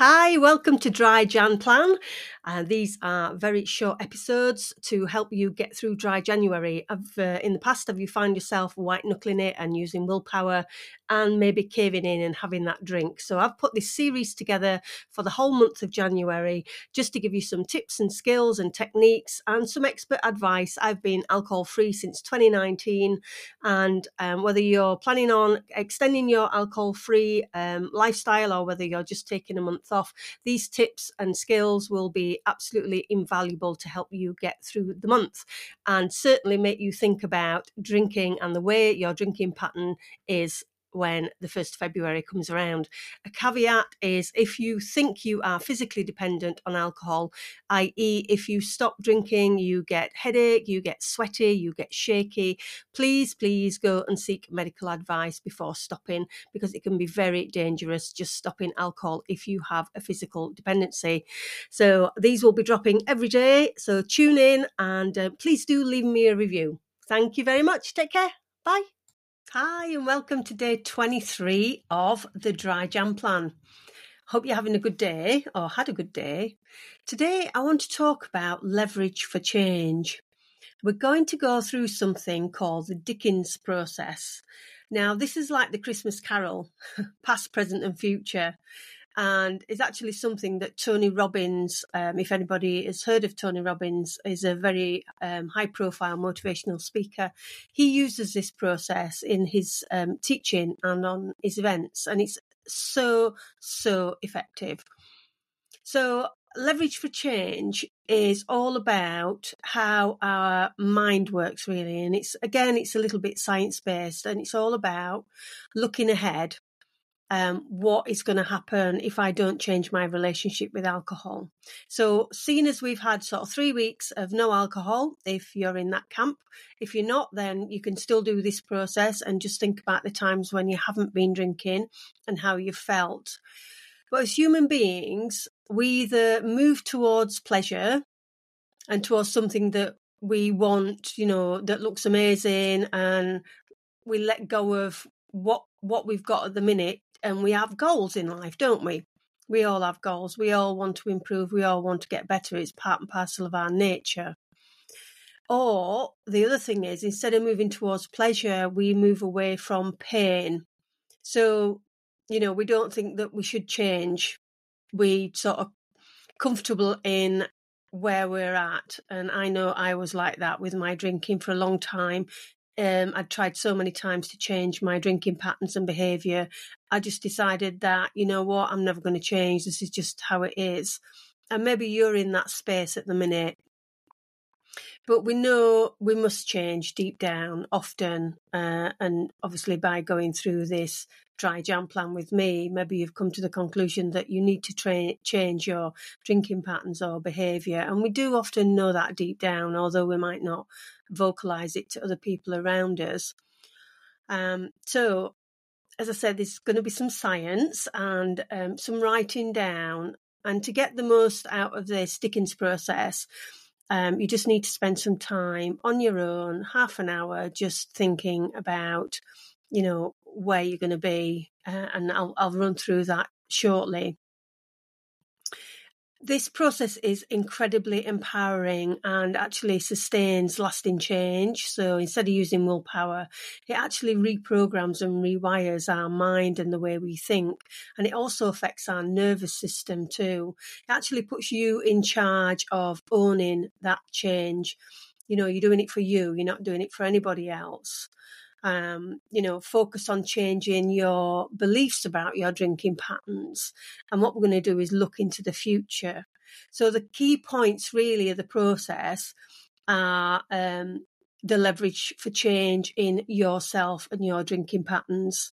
Hi, welcome to Dry Jan Plan. Uh, these are very short episodes to help you get through dry January. Uh, in the past, have you found yourself white knuckling it and using willpower and maybe caving in and having that drink? So I've put this series together for the whole month of January just to give you some tips and skills and techniques and some expert advice. I've been alcohol free since 2019, and um, whether you're planning on extending your alcohol free um, lifestyle or whether you're just taking a month off, these tips and skills will be absolutely invaluable to help you get through the month and certainly make you think about drinking and the way your drinking pattern is when the 1st of February comes around. A caveat is if you think you are physically dependent on alcohol, i.e., if you stop drinking, you get headache, you get sweaty, you get shaky, please, please go and seek medical advice before stopping because it can be very dangerous just stopping alcohol if you have a physical dependency. So these will be dropping every day. So tune in and uh, please do leave me a review. Thank you very much. Take care. Bye. Hi, and welcome to day 23 of the Dry Jan Plan. Hope you're having a good day or had a good day. Today, I want to talk about leverage for change. We're going to go through something called the Dickens process. Now, this is like the Christmas carol, past, present, and future and it's actually something that Tony Robbins, um, if anybody has heard of Tony Robbins, is a very um, high profile motivational speaker. He uses this process in his um, teaching and on his events, and it's so, so effective. So, leverage for change is all about how our mind works really and it's again it's a little bit science based and it's all about looking ahead um, what is going to happen if I don't change my relationship with alcohol. So, seeing as we've had sort of three weeks of no alcohol, if you're in that camp, if you're not, then you can still do this process and just think about the times when you haven't been drinking and how you felt. But as human beings, we either move towards pleasure and towards something that we want, you know, that looks amazing and we let go of what what we've got at the minute and we have goals in life, don't we? We all have goals. We all want to improve. We all want to get better. It's part and parcel of our nature. Or the other thing is, instead of moving towards pleasure, we move away from pain. So, you know, we don't think that we should change. We sort of comfortable in where we're at. And I know I was like that with my drinking for a long time. Um, I'd tried so many times to change my drinking patterns and behaviour. I just decided that, you know what, I'm never going to change. This is just how it is. And maybe you're in that space at the minute. But we know we must change deep down often. Uh, and obviously, by going through this dry Jan plan with me, maybe you've come to the conclusion that you need to tra- change your drinking patterns or behaviour. And we do often know that deep down, although we might not vocalize it to other people around us. Um, so, as I said, there's going to be some science and um, some writing down. And to get the most out of this Dickens process, um, you just need to spend some time on your own, half an hour, just thinking about, you know, where you're going to be, uh, and I'll, I'll run through that shortly. This process is incredibly empowering and actually sustains lasting change. So instead of using willpower, it actually reprograms and rewires our mind and the way we think. And it also affects our nervous system too. It actually puts you in charge of owning that change. You know, you're doing it for you, you're not doing it for anybody else um, you know, focus on changing your beliefs about your drinking patterns. And what we're going to do is look into the future. So the key points really of the process are um, the leverage for change in yourself and your drinking patterns,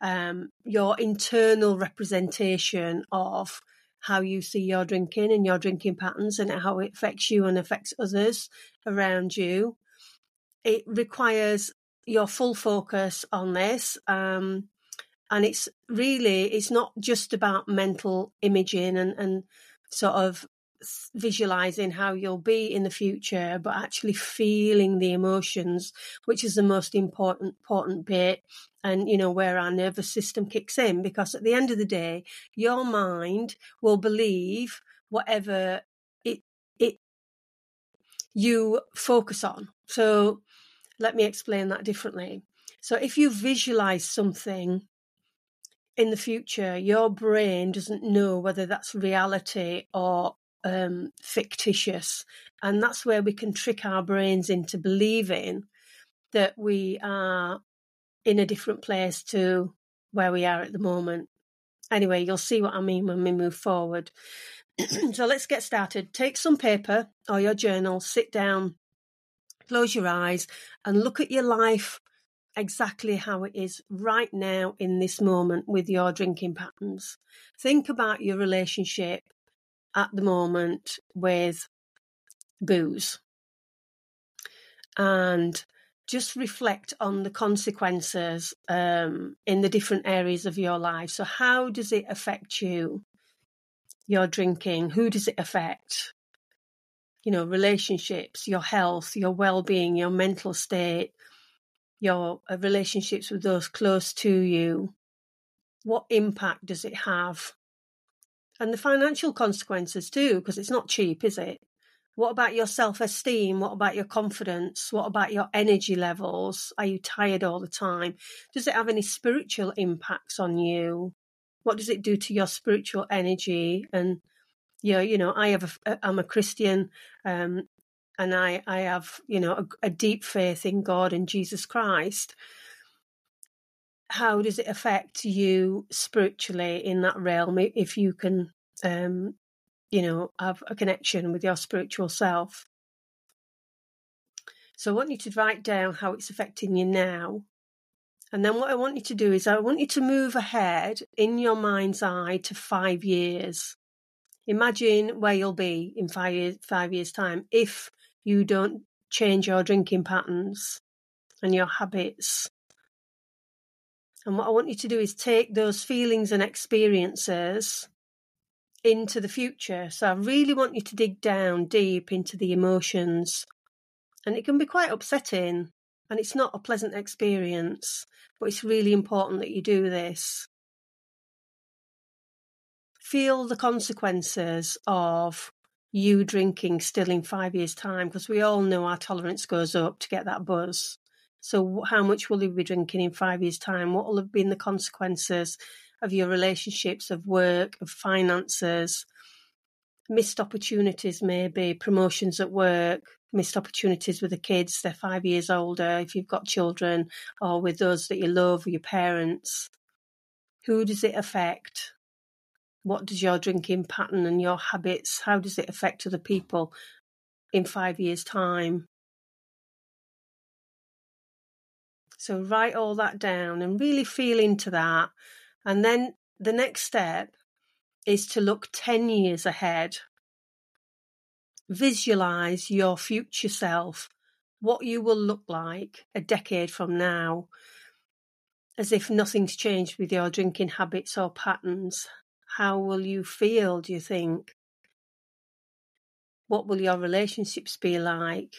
um, your internal representation of how you see your drinking and your drinking patterns and how it affects you and affects others around you. It requires your full focus on this. Um, and it's really, it's not just about mental imaging and, and sort of visualizing how you'll be in the future, but actually feeling the emotions, which is the most important important bit. And you know where our nervous system kicks in, because at the end of the day, your mind will believe whatever it it you focus on. So let me explain that differently. So if you visualize something in the future, your brain doesn't know whether that's reality or um, fictitious. And that's where we can trick our brains into believing that we are in a different place to where we are at the moment. Anyway, you'll see what I mean when we move forward. so let's get started. Take some paper or your journal, sit down, close your eyes, and look at your life exactly how it is right now in this moment with your drinking patterns. Think about your relationship at the moment with booze and just reflect on the consequences um, in the different areas of your life. So, how does it affect you? Your drinking, who does it affect? You know, relationships, your health, your well being, your mental state, your uh, relationships with those close to you. What impact does it have? And the financial consequences too, because it's not cheap, is it? What about your self esteem? What about your confidence? What about your energy levels? Are you tired all the time? Does it have any spiritual impacts on you? What does it do to your spiritual energy? And yeah, you know, I have a, I'm a Christian, um, and I I have you know a, a deep faith in God and Jesus Christ. How does it affect you spiritually in that realm? If you can um you know have a connection with your spiritual self. So i want you to write down how it's affecting you now. And then what i want you to do is i want you to move ahead in your mind's eye to five years imagine where you'll be in five years five years time if you don't change your drinking patterns and your habits and what I want you to do is take those feelings and experiences into the future. So I really want you to dig down deep into the emotions. And it can be quite upsetting and it's not a pleasant experience, but it's really important that you do this. Feel the consequences of you drinking still in five years' time because we all know our tolerance goes up to get that buzz. So, how much will you be drinking in five years' time? What will have been the consequences of your relationships, of work, of finances? Missed opportunities, maybe promotions at work, missed opportunities with the kids, they're five years older, if you've got children, or with those that you love, your parents. Who does it affect? What does your drinking pattern and your habits, how does it affect other people in five years' time? So write all that down and really feel into that. And then the next step is to look 10 years ahead. Visualize your future self, what you will look like a decade from now, as if nothing's changed with your drinking habits or patterns. How will you feel, do you think? What will your relationships be like?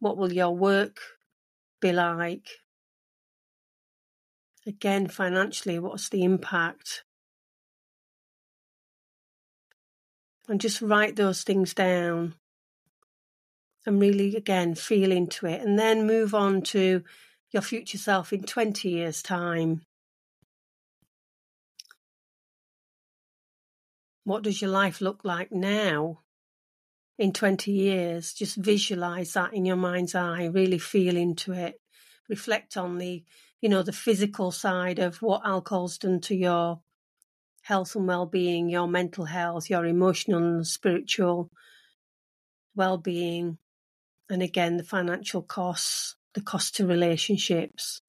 What will your work be like? Again, financially, what's the impact? And just write those things down and really, again, feel into it. And then move on to your future self in 20 years' time. What does your life look like now? in 20 years. Just visualize that in your mind's eye, really feel into it. Reflect on the, you know, the physical side of what alcohol's done to your health and well-being, your mental health, your emotional and spiritual well-being, and again the financial costs, the cost to relationships.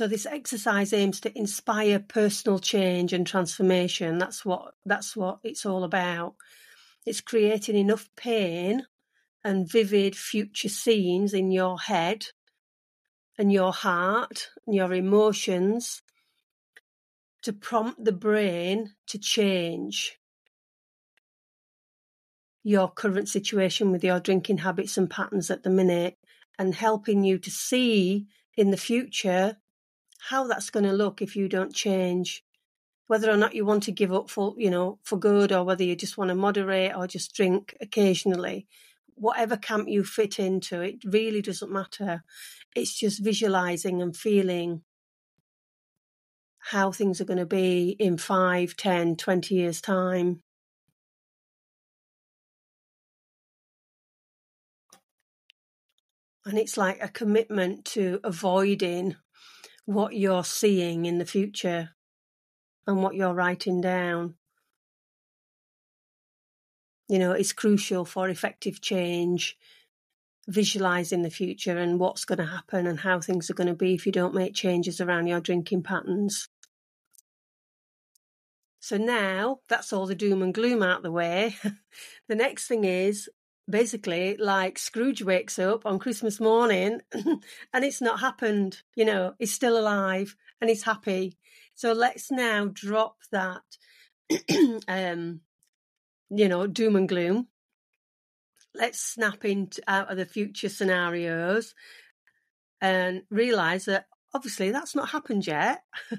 So this exercise aims to inspire personal change and transformation. That's what that's what it's all about. It's creating enough pain and vivid future scenes in your head and your heart and your emotions to prompt the brain to change your current situation with your drinking habits and patterns at the minute and helping you to see in the future how that's going to look if you don't change. Whether or not you want to give up for you know for good or whether you just want to moderate or just drink occasionally. Whatever camp you fit into it really doesn't matter. It's just visualizing and feeling how things are going to be in 5 10 20 years time. And it's like a commitment to avoiding what you're seeing in the future and what you're writing down. You know, it's crucial for effective change, visualizing the future and what's going to happen and how things are going to be if you don't make changes around your drinking patterns. So now that's all the doom and gloom out of the way. the next thing is basically like Scrooge wakes up on Christmas morning and it's not happened. You know, he's still alive and he's happy. So let's now drop that, um, you know, doom and gloom. Let's snap into out of the future scenarios and realize that obviously that's not happened yet.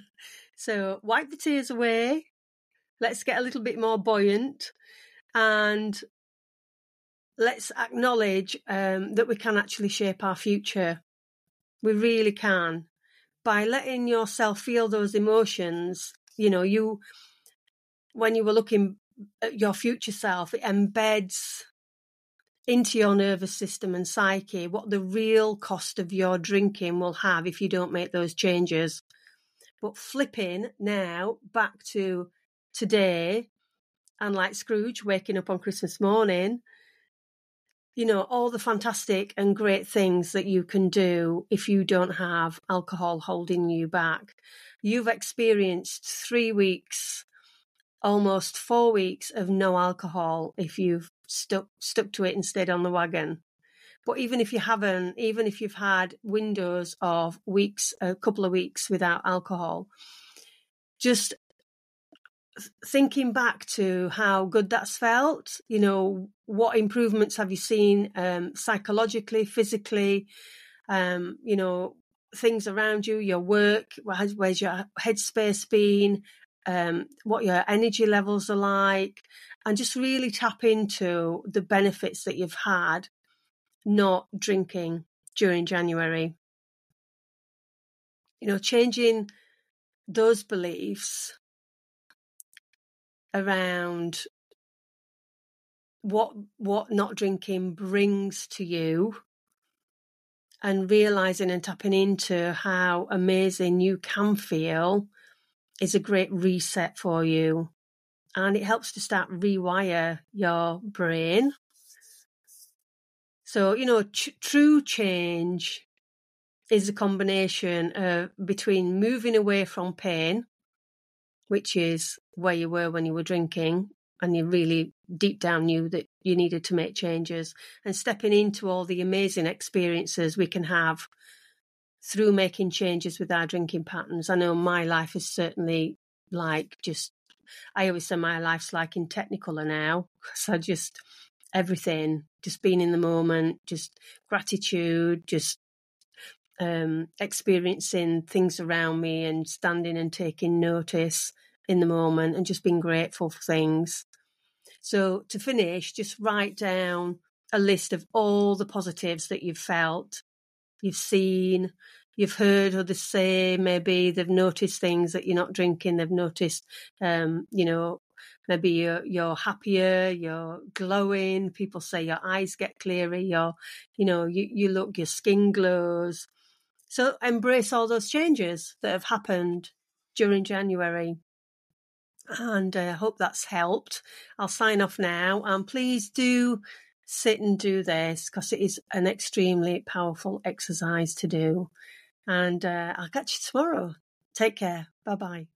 so wipe the tears away. Let's get a little bit more buoyant and let's acknowledge um, that we can actually shape our future. We really can. By letting yourself feel those emotions, you know, you, when you were looking at your future self, it embeds into your nervous system and psyche what the real cost of your drinking will have if you don't make those changes. But flipping now back to today, and like Scrooge waking up on Christmas morning, you know, all the fantastic and great things that you can do if you don't have alcohol holding you back. You've experienced three weeks, almost four weeks of no alcohol if you've stuck stuck to it and stayed on the wagon. But even if you haven't, even if you've had windows of weeks, a couple of weeks without alcohol, just thinking back to how good that's felt, you know, what improvements have you seen um, psychologically, physically, um, you know, things around you, your work, where's your headspace been, um, what your energy levels are like, and just really tap into the benefits that you've had not drinking during January. You know, changing those beliefs around what what not drinking brings to you and realizing and tapping into how amazing you can feel is a great reset for you. And it helps to start rewire your brain. So you know true change is a combination of between moving away from pain which is where you were when you were drinking and you really deep down knew that you needed to make changes and stepping into all the amazing experiences we can have through making changes with our drinking patterns. I know my life is certainly like just, I always say my life's like in Technicolor now because I just, everything, just being in the moment, just gratitude, just um, experiencing things around me and standing and taking notice in the moment and just being grateful for things. So to finish, just write down a list of all the positives that you've felt, you've seen, you've heard others say, maybe they've noticed things that you're not drinking, they've noticed, um, you know, maybe you're, you're happier, you're glowing, people say your eyes get clearer, you're, you know, you, you look, your skin glows. So embrace all those changes that have happened during January and I uh, hope that's helped. I'll sign off now, and please do sit and do this because it is an extremely powerful exercise to do. And uh, I'll catch you tomorrow. Take care. Bye bye.